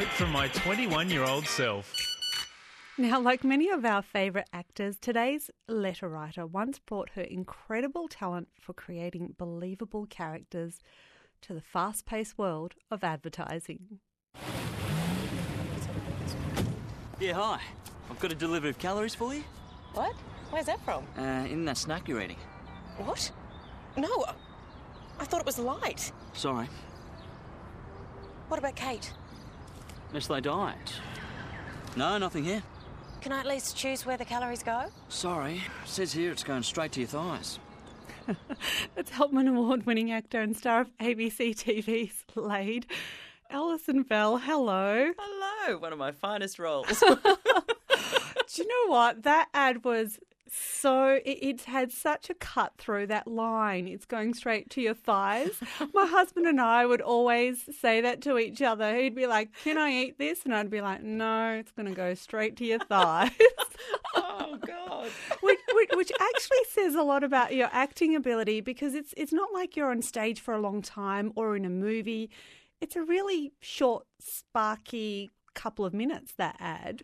note from my 21 year old self. Now, like many of our favourite actors, today's letter writer once brought her incredible talent for creating believable characters to the fast paced world of advertising. Yeah, hi. I've got a delivery of calories for you. What? Where's that from? Uh, in that snack you're eating. What? No, I thought it was light. Sorry. What about Kate? Nestle Diet. No, nothing here. Can I at least choose where the calories go? Sorry. Says here it's going straight to your thighs. That's Helpmann Award winning actor and star of ABC TV's Laid. Alison Bell, hello. Hello, one of my finest roles. Do you know what? That ad was so it, it's had such a cut through that line. It's going straight to your thighs. My husband and I would always say that to each other. He'd be like, "Can I eat this?" And I'd be like, "No, it's going to go straight to your thighs." oh God! which, which, which actually says a lot about your acting ability because it's it's not like you're on stage for a long time or in a movie. It's a really short, sparky couple of minutes that ad.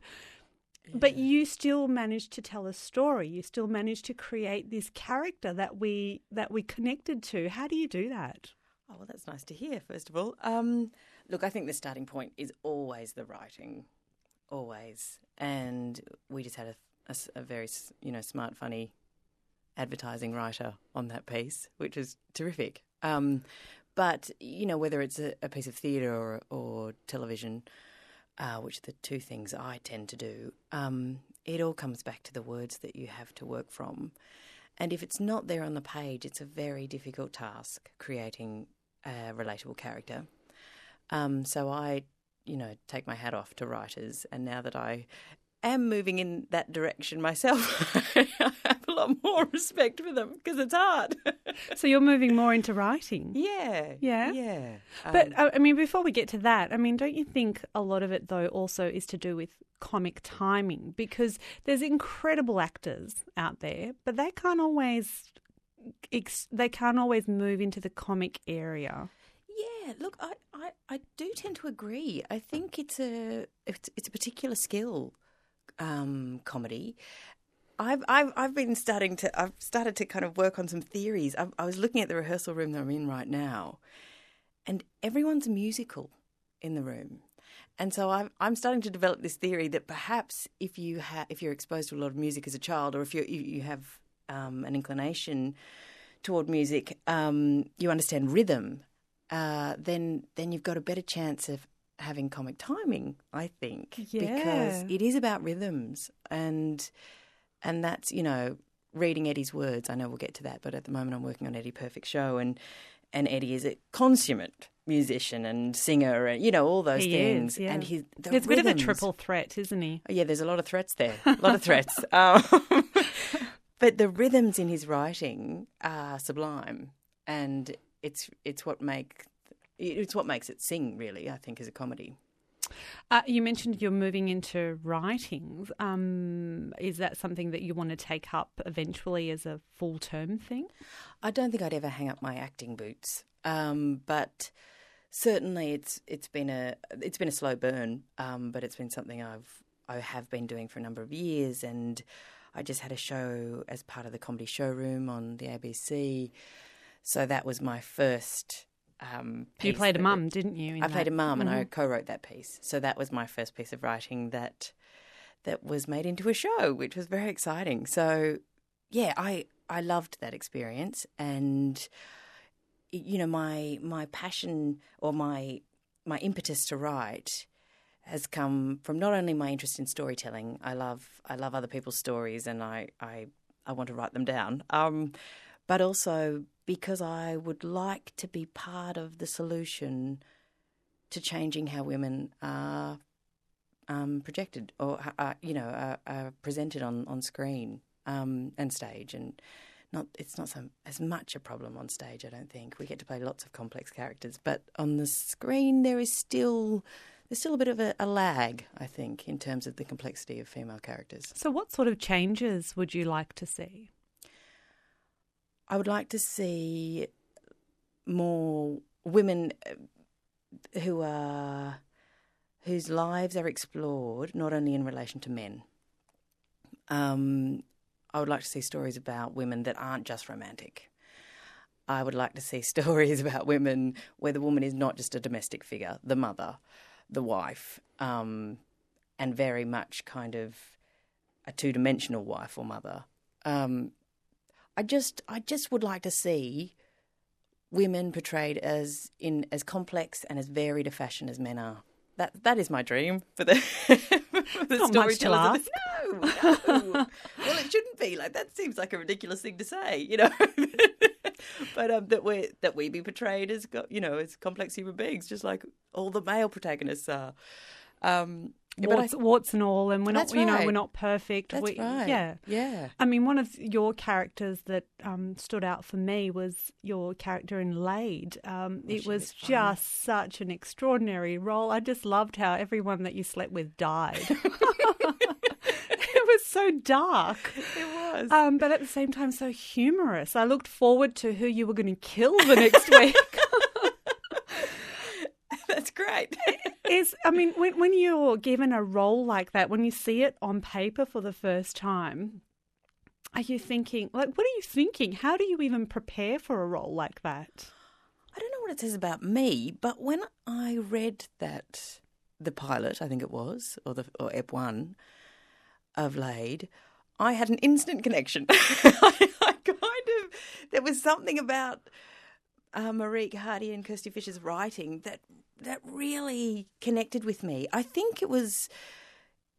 But you still managed to tell a story. You still managed to create this character that we that we connected to. How do you do that? Oh, well, that's nice to hear, first of all. Um, look, I think the starting point is always the writing, always. And we just had a, a, a very, you know, smart, funny advertising writer on that piece, which was terrific. Um, but, you know, whether it's a, a piece of theatre or, or television, uh, which are the two things I tend to do, um, it all comes back to the words that you have to work from. And if it's not there on the page, it's a very difficult task creating a relatable character. Um, so I, you know, take my hat off to writers. And now that I am moving in that direction myself, I have a lot more respect for them because it's hard. so you're moving more into writing. Yeah. Yeah. Yeah. But Um, uh, I mean, before we get to that, I mean, don't you think a lot of it though also is to do with comic timing? Because there's incredible actors out there, but they can't always they can't always move into the comic area. Yeah, look, I, I, I do tend to agree. I think it's a it's, it's a particular skill, um, comedy. I've, I've I've been starting to I've started to kind of work on some theories. I, I was looking at the rehearsal room that I'm in right now, and everyone's musical in the room. And so I'm I'm starting to develop this theory that perhaps if you ha- if you're exposed to a lot of music as a child, or if you you you have um, an inclination toward music, um, you understand rhythm, uh, then then you've got a better chance of having comic timing. I think because it is about rhythms and and that's you know reading Eddie's words. I know we'll get to that, but at the moment I'm working on Eddie Perfect Show and and Eddie is a consummate musician and singer and you know all those He things is, yeah. and he's the It's a bit of a triple threat, isn't he? Oh, yeah, there's a lot of threats there. A lot of threats. Um, but the rhythms in his writing are sublime, and it's it's what make it's what makes it sing. Really, I think, as a comedy. Uh, you mentioned you're moving into writing. Um, is that something that you want to take up eventually as a full term thing? I don't think I'd ever hang up my acting boots, um, but certainly it's it's been a it's been a slow burn, um, but it's been something I've I have been doing for a number of years, and I just had a show as part of the comedy showroom on the ABC, so that was my first. Um, You played a that- mum, didn't you? I played a that? mum, and I Mhm. co-wrote that piece, so that was my first piece of writing that that was made into a show, which was very exciting. So, yeah, I I loved that experience, and you know my my passion or my my impetus to write has come from not only my interest in storytelling. I love I love other people's stories, and I I, I want to write them down. Um, but also because I would like to be part of the solution to changing how women are um, projected or you know are, are presented on on screen um, and stage. And not it's not so as much a problem on stage I don't think. We get to play lots of complex characters but on the screen there is still there's still a bit of a, a lag I think in terms of the complexity of female characters. So, what sort of changes would you like to see? I would like to see more women uh, who are whose lives are explored not only in relation to men. Um, I would like to see stories about women that aren't just romantic. I would like to see stories about women where the woman is not just a domestic figure, the mother, the wife, um, and very much kind of a two-dimensional wife or mother. Um, I just, I just would like to see women portrayed as in as complex and as varied a fashion as men are. That that is my dream for the, for the Not much to. No, no. well, it shouldn't be like that. Seems like a ridiculous thing to say, you know. but um, that we that we be portrayed as you know as complex human beings, just like all the male protagonists are. Um, yeah, but I- warts, warts and all, and we're not, you know, right. we're not perfect. that's we, right. Yeah. yeah. I mean, one of your characters that um, stood out for me was your character in Laid. Um, it was just such an extraordinary role. I just loved how everyone that you slept with died. it was so dark. It was. Um, but at the same time, so humorous. I looked forward to who you were going to kill the next week. That's great. is I mean, when when you're given a role like that, when you see it on paper for the first time, are you thinking like what are you thinking? How do you even prepare for a role like that? I don't know what it says about me, but when I read that the pilot, I think it was, or the or Ep one of Laid, I had an instant connection. I, I kind of there was something about uh, Hardy and Kirsty Fisher's writing that that really connected with me. I think it was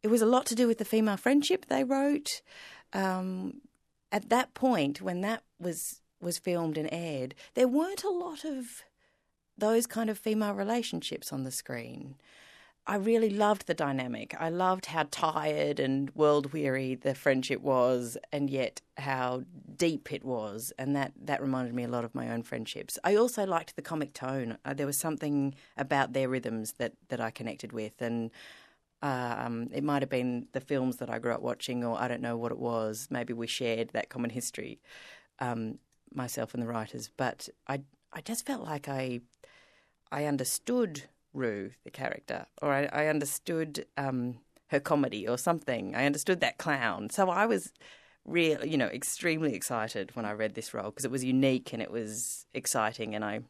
it was a lot to do with the female friendship they wrote. Um, at that point, when that was was filmed and aired, there weren't a lot of those kind of female relationships on the screen. I really loved the dynamic. I loved how tired and world weary the friendship was, and yet how deep it was, and that that reminded me a lot of my own friendships. I also liked the comic tone. Uh, there was something about their rhythms that that I connected with, and um, it might have been the films that I grew up watching, or I don't know what it was. Maybe we shared that common history, um, myself and the writers. But I I just felt like I I understood Roo, the character, or I, I understood um, her comedy or something. I understood that clown. So I was really, you know, extremely excited when I read this role because it was unique and it was exciting, and I,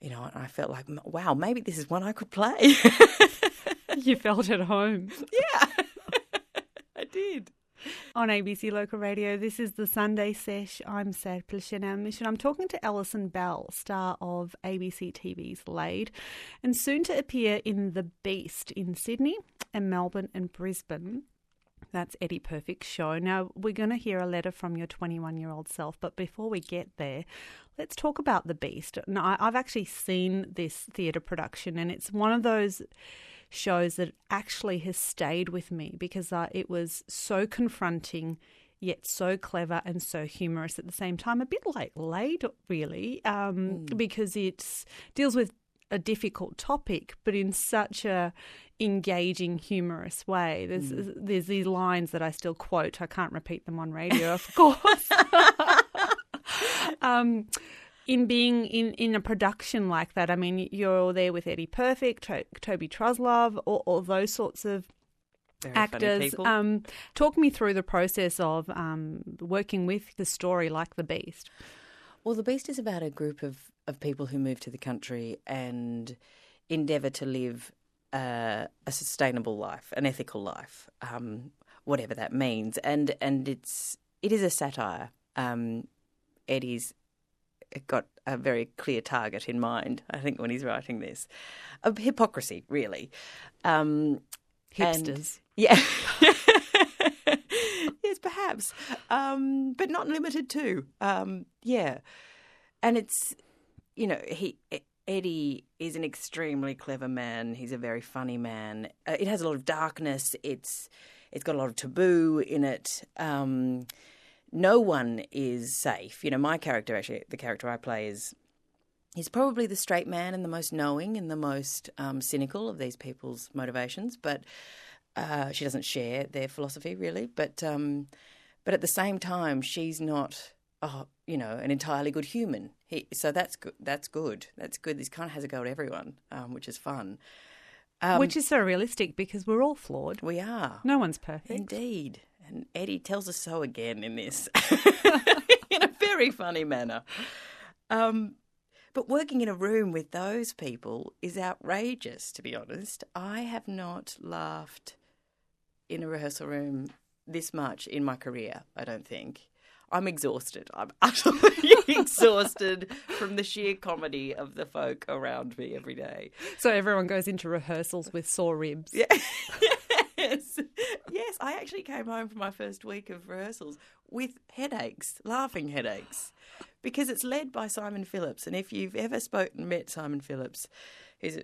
you know, I felt like, wow, maybe this is one I could play. You felt at home. yeah, I did. On ABC Local Radio, this is the Sunday Sesh. I'm Sad Plishanamish, and I'm talking to Alison Bell, star of ABC TV's Laid, and soon to appear in The Beast in Sydney and Melbourne and Brisbane. That's Eddie Perfect's show. Now, we're going to hear a letter from your 21 year old self, but before we get there, let's talk about The Beast. Now, I've actually seen this theatre production, and it's one of those shows that it actually has stayed with me because uh, it was so confronting yet so clever and so humorous at the same time. A bit like laid really um, because it deals with a difficult topic but in such a engaging humorous way. There's there's these lines that I still quote. I can't repeat them on radio of course. Um, in being in, in a production like that, I mean, you're all there with Eddie Perfect, to- Toby Truslove, all, all those sorts of Very actors. people. Um, talk me through the process of um, working with the story like The Beast. Well, The Beast is about a group of, of people who move to the country and endeavour to live uh, a sustainable life, an ethical life, um, whatever that means. And and it's it is a satire. Um, Eddie's got a very clear target in mind. I think when he's writing this, of hypocrisy, really. Um, and- Hipsters. yeah. yes, perhaps. Um, but not limited to. Um, yeah. And it's, you know, he. Eddie is an extremely clever man. He's a very funny man. Uh, it has a lot of darkness. It's it's got a lot of taboo in it. Um, no one is safe. You know, my character actually, the character I play is He's probably the straight man and the most knowing and the most um, cynical of these people's motivations, but uh, she doesn't share their philosophy really. But um, but at the same time, she's not, oh, you know, an entirely good human. He, so that's good. That's good. That's good. This kind of has a go at everyone, um, which is fun. Um, Which is so realistic because we're all flawed. we are. No one's perfect. Indeed. And Eddie tells us so again in this, in a very funny manner. Um, but working in a room with those people is outrageous, to be honest. I have not laughed in a rehearsal room this much in my career, I don't think. I'm exhausted. I'm utterly exhausted from the sheer comedy of the folk around me every day. So everyone goes into rehearsals with sore ribs. Yeah. Yes. I actually came home from my first week of rehearsals with headaches, laughing headaches, because it's led by Simon Phillips. And if you've ever spoken, met Simon Phillips, who's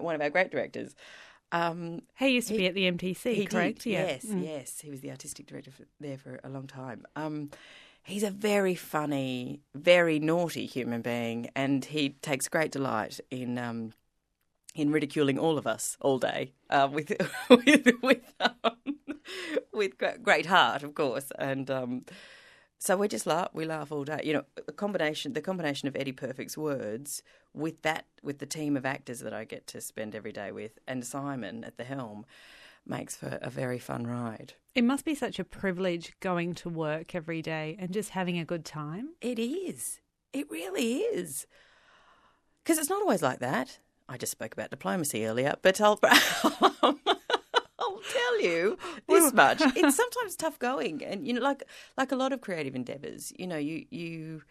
one of our great directors, um, He used to He- be at the MTC, he correct? did. Yeah. Yes, Mm. yes. He was the artistic director for, there for a long time. Um, he's a very funny, very naughty human being, and he takes great delight in um, in ridiculing all of us all day uh, with with with, um, with great heart, of course, and. Um, so we just laugh. We laugh all day. You know, a combination, the combination of Eddie Perfect's words with that, with the team of actors that I get to spend every day with, and Simon at the helm, makes for a very fun ride. It must be such a privilege going to work every day and just having a good time. It is. It really is. Because it's not always like that. I just spoke about diplomacy earlier, but I'll, I'll tell you this much: it's sometimes tough going, and you know, like like a lot of creative endeavors, you know, you you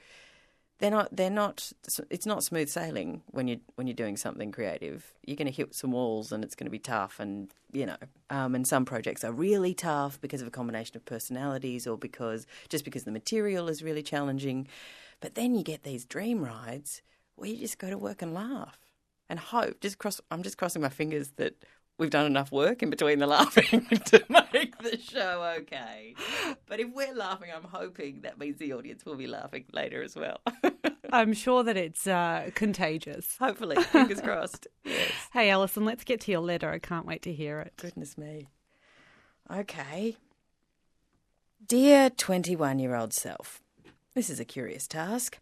they're not they're not it's not smooth sailing when you when you're doing something creative. You're going to hit some walls, and it's going to be tough, and you know, um, and some projects are really tough because of a combination of personalities, or because just because the material is really challenging. But then you get these dream rides where you just go to work and laugh and hope. Just cross. I'm just crossing my fingers that we've done enough work in between the laughing to make the show okay. But if we're laughing, I'm hoping that means the audience will be laughing later as well. I'm sure that it's uh, contagious. Hopefully, fingers crossed. Yes. Hey, Alison, let's get to your letter. I can't wait to hear it. Goodness me. Okay. Dear 21 year old self, this is a curious task.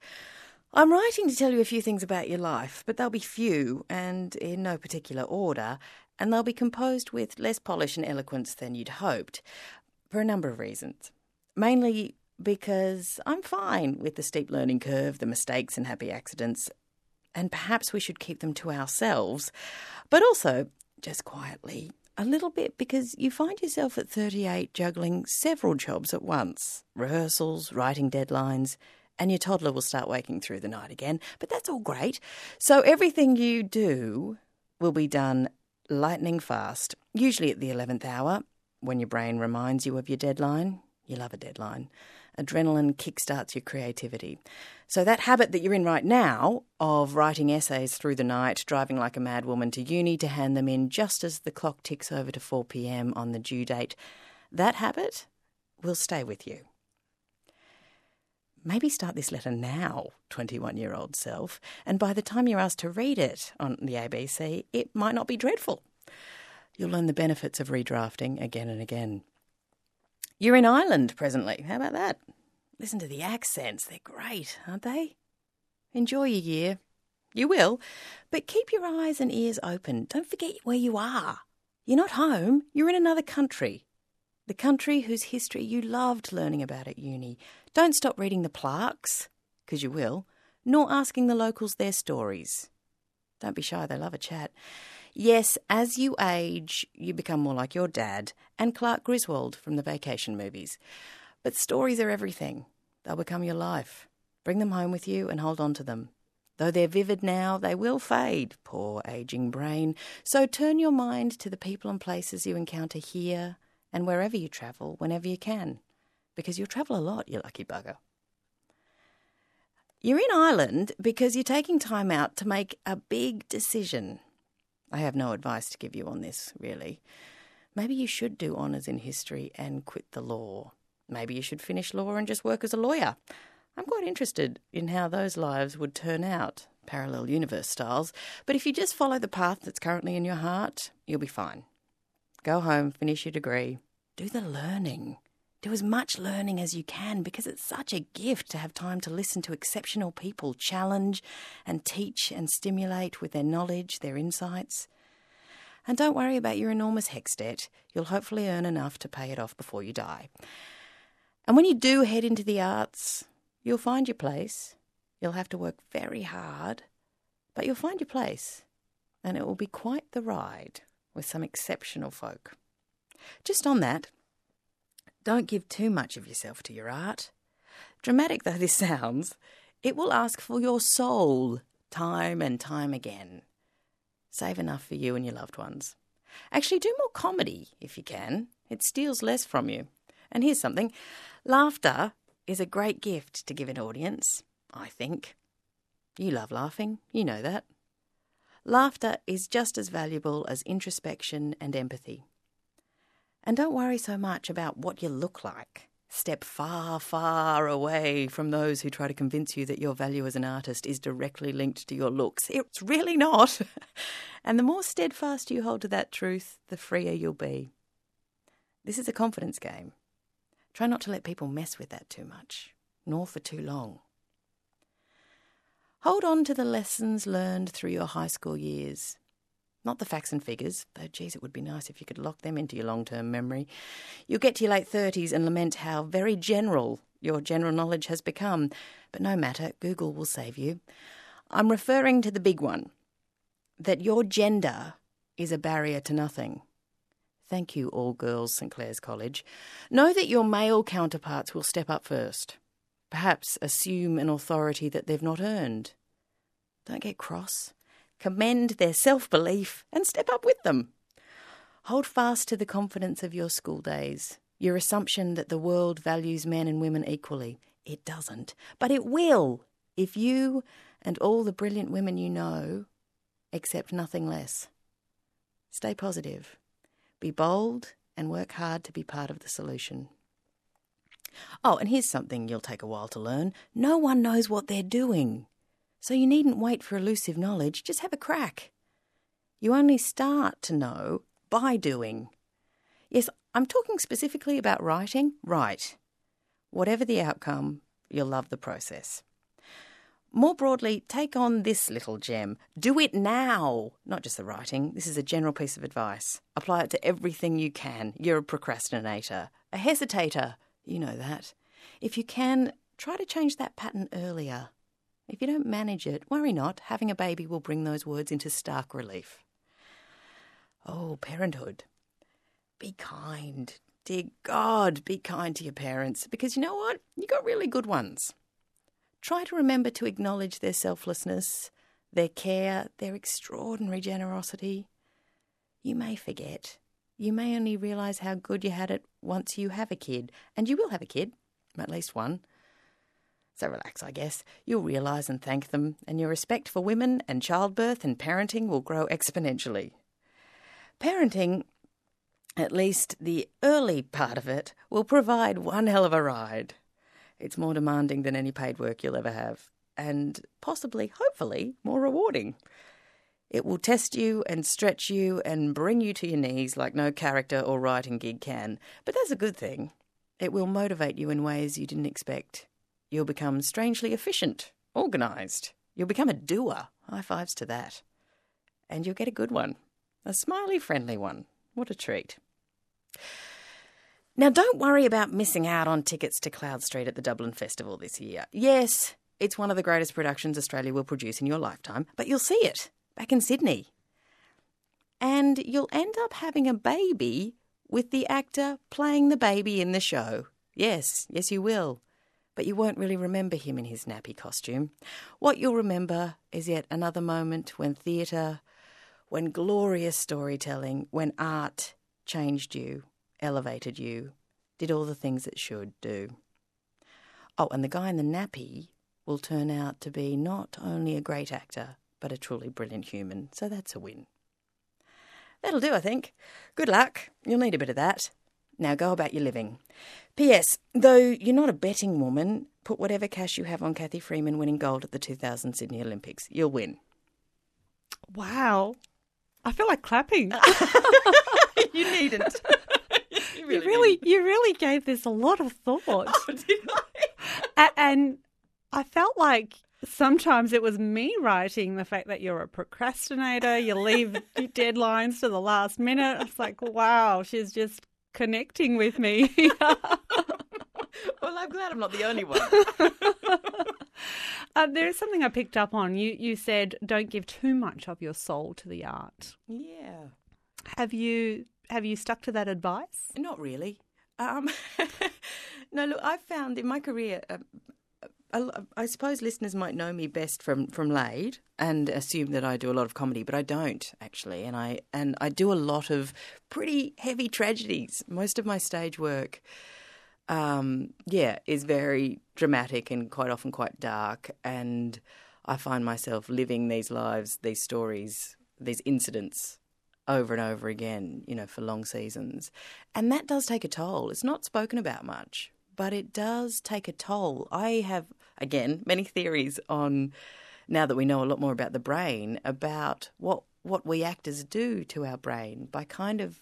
I'm writing to tell you a few things about your life, but they'll be few and in no particular order, and they'll be composed with less polish and eloquence than you'd hoped, for a number of reasons. Mainly because I'm fine with the steep learning curve, the mistakes and happy accidents, and perhaps we should keep them to ourselves, but also, just quietly, a little bit because you find yourself at 38 juggling several jobs at once rehearsals, writing deadlines, and your toddler will start waking through the night again. But that's all great. So everything you do will be done lightning fast, usually at the 11th hour when your brain reminds you of your deadline. You love a deadline. Adrenaline kickstarts your creativity. So, that habit that you're in right now of writing essays through the night, driving like a madwoman to uni to hand them in just as the clock ticks over to 4 pm on the due date, that habit will stay with you. Maybe start this letter now, 21 year old self, and by the time you're asked to read it on the ABC, it might not be dreadful. You'll learn the benefits of redrafting again and again. You're in Ireland presently. How about that? Listen to the accents. They're great, aren't they? Enjoy your year. You will, but keep your eyes and ears open. Don't forget where you are. You're not home, you're in another country. The country whose history you loved learning about at uni. Don't stop reading the plaques, because you will, nor asking the locals their stories. Don't be shy, they love a chat. Yes, as you age, you become more like your dad and Clark Griswold from the vacation movies. But stories are everything. They'll become your life. Bring them home with you and hold on to them. Though they're vivid now, they will fade, poor aging brain. So turn your mind to the people and places you encounter here and wherever you travel, whenever you can. Because you'll travel a lot, you lucky bugger. You're in Ireland because you're taking time out to make a big decision. I have no advice to give you on this, really. Maybe you should do honours in history and quit the law. Maybe you should finish law and just work as a lawyer. I'm quite interested in how those lives would turn out, parallel universe styles. But if you just follow the path that's currently in your heart, you'll be fine. Go home, finish your degree, do the learning. Do as much learning as you can because it's such a gift to have time to listen to exceptional people challenge and teach and stimulate with their knowledge, their insights. And don't worry about your enormous HECS debt. You'll hopefully earn enough to pay it off before you die. And when you do head into the arts, you'll find your place. You'll have to work very hard, but you'll find your place. And it will be quite the ride with some exceptional folk. Just on that, don't give too much of yourself to your art. Dramatic though this sounds, it will ask for your soul time and time again. Save enough for you and your loved ones. Actually, do more comedy if you can. It steals less from you. And here's something laughter is a great gift to give an audience, I think. You love laughing, you know that. Laughter is just as valuable as introspection and empathy. And don't worry so much about what you look like. Step far, far away from those who try to convince you that your value as an artist is directly linked to your looks. It's really not. and the more steadfast you hold to that truth, the freer you'll be. This is a confidence game. Try not to let people mess with that too much, nor for too long. Hold on to the lessons learned through your high school years. Not the facts and figures, though, geez, it would be nice if you could lock them into your long term memory. You'll get to your late 30s and lament how very general your general knowledge has become. But no matter, Google will save you. I'm referring to the big one that your gender is a barrier to nothing. Thank you, All Girls St Clare's College. Know that your male counterparts will step up first. Perhaps assume an authority that they've not earned. Don't get cross commend their self belief, and step up with them. Hold fast to the confidence of your school days, your assumption that the world values men and women equally. It doesn't, but it will if you and all the brilliant women you know accept nothing less. Stay positive, be bold, and work hard to be part of the solution. Oh, and here's something you'll take a while to learn no one knows what they're doing. So you needn't wait for elusive knowledge, just have a crack. You only start to know by doing. Yes, I'm talking specifically about writing. Write. Whatever the outcome, you'll love the process. More broadly, take on this little gem. Do it now, not just the writing. This is a general piece of advice. Apply it to everything you can. You're a procrastinator, a hesitator. You know that. If you can, try to change that pattern earlier. If you don't manage it, worry not. Having a baby will bring those words into stark relief. Oh, parenthood. Be kind. Dear God, be kind to your parents because you know what? You got really good ones. Try to remember to acknowledge their selflessness, their care, their extraordinary generosity. You may forget. You may only realise how good you had it once you have a kid, and you will have a kid, at least one. So relax, I guess. You'll realise and thank them, and your respect for women and childbirth and parenting will grow exponentially. Parenting, at least the early part of it, will provide one hell of a ride. It's more demanding than any paid work you'll ever have, and possibly, hopefully, more rewarding. It will test you and stretch you and bring you to your knees like no character or writing gig can, but that's a good thing. It will motivate you in ways you didn't expect. You'll become strangely efficient, organised. You'll become a doer. High fives to that. And you'll get a good one. A smiley, friendly one. What a treat. Now, don't worry about missing out on tickets to Cloudstreet at the Dublin Festival this year. Yes, it's one of the greatest productions Australia will produce in your lifetime, but you'll see it back in Sydney. And you'll end up having a baby with the actor playing the baby in the show. Yes, yes, you will but you won't really remember him in his nappy costume. What you'll remember is yet another moment when theatre, when glorious storytelling, when art changed you, elevated you, did all the things it should do. Oh, and the guy in the nappy will turn out to be not only a great actor, but a truly brilliant human, so that's a win. That'll do, I think. Good luck. You'll need a bit of that. Now go about your living. P.S. Though you're not a betting woman, put whatever cash you have on Cathy Freeman winning gold at the 2000 Sydney Olympics. You'll win. Wow. I feel like clapping. you needn't. you really, you really, you really, gave this a lot of thought. Oh, did I? and I felt like Sometimes it was me writing the fact that you're a procrastinator, you leave deadlines to the last minute. It's like, wow, she's just connecting with me. well, I'm glad I'm not the only one. uh, there is something I picked up on. You you said don't give too much of your soul to the art. yeah. Have you have you stuck to that advice? Not really. Um, no, look, I've found in my career, uh, I, suppose listeners might know me best from from Laid and assume that I do a lot of comedy, but I don't actually, and I and I do a lot of pretty heavy tragedies. Most of my stage work, um, yeah, is very dramatic and quite often quite dark, and I find myself living these lives, these stories, these incidents over and over again, you know, for long seasons. And that does take a toll. It's not spoken about much, but it does take a toll. I have, again, many theories on now that we know a lot more about the brain about what what we actors do to our brain by kind of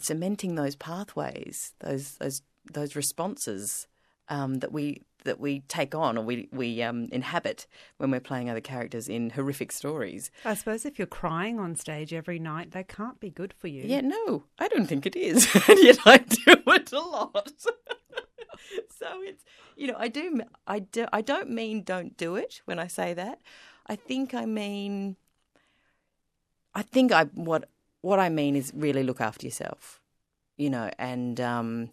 cementing those pathways, those those those responses um, that we that we take on or we we um, inhabit when we're playing other characters in horrific stories. I suppose if you're crying on stage every night, that can't be good for you. Yeah, no, I don't think it is, and yet I do it a lot. so it's you know I do I do I don't mean don't do it when I say that. I think I mean I think I what what I mean is really look after yourself, you know, and um,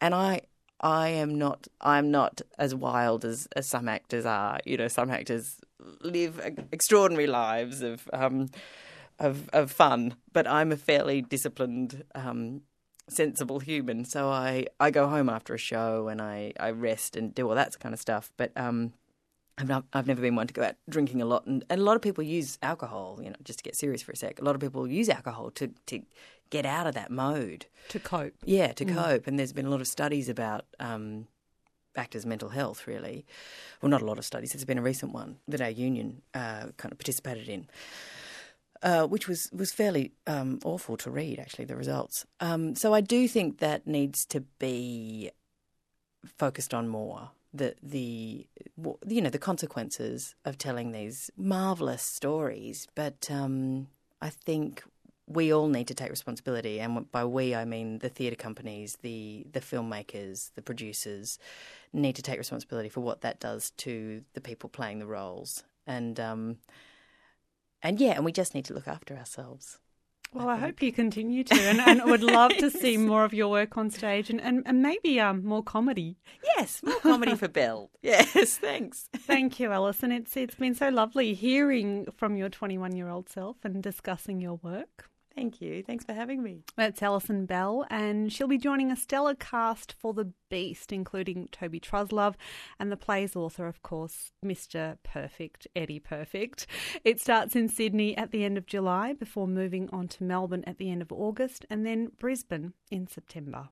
and I I am not I'm not as wild as, as some actors are. You know, some actors live extraordinary lives of um, of of fun, but I'm a fairly disciplined, um, sensible human. So I, I go home after a show and I, I rest and do all that kind of stuff. But um, I've not, I've never been one to go out drinking a lot, and, and a lot of people use alcohol. You know, just to get serious for a sec, a lot of people use alcohol to to get out of that mode to cope. Yeah, to cope. And there's been a lot of studies about um, actors' mental health. Really, well, not a lot of studies. There's been a recent one that our union uh, kind of participated in. Uh, which was, was fairly um, awful to read, actually, the results. Um, so I do think that needs to be focused on more the the you know the consequences of telling these marvelous stories. But um, I think we all need to take responsibility, and by we I mean the theatre companies, the the filmmakers, the producers need to take responsibility for what that does to the people playing the roles, and um, and yeah, and we just need to look after ourselves. Well, I, I hope you continue to, and, and would love to see more of your work on stage, and, and, and maybe um, more comedy. Yes, more comedy for Bell. Yes, thanks. Thank you, Alison. It's it's been so lovely hearing from your 21 year old self and discussing your work. Thank you. Thanks for having me. That's Alison Bell, and she'll be joining a stellar cast for The Beast, including Toby Truslove and the play's author, of course, Mr. Perfect, Eddie Perfect. It starts in Sydney at the end of July before moving on to Melbourne at the end of August and then Brisbane in September.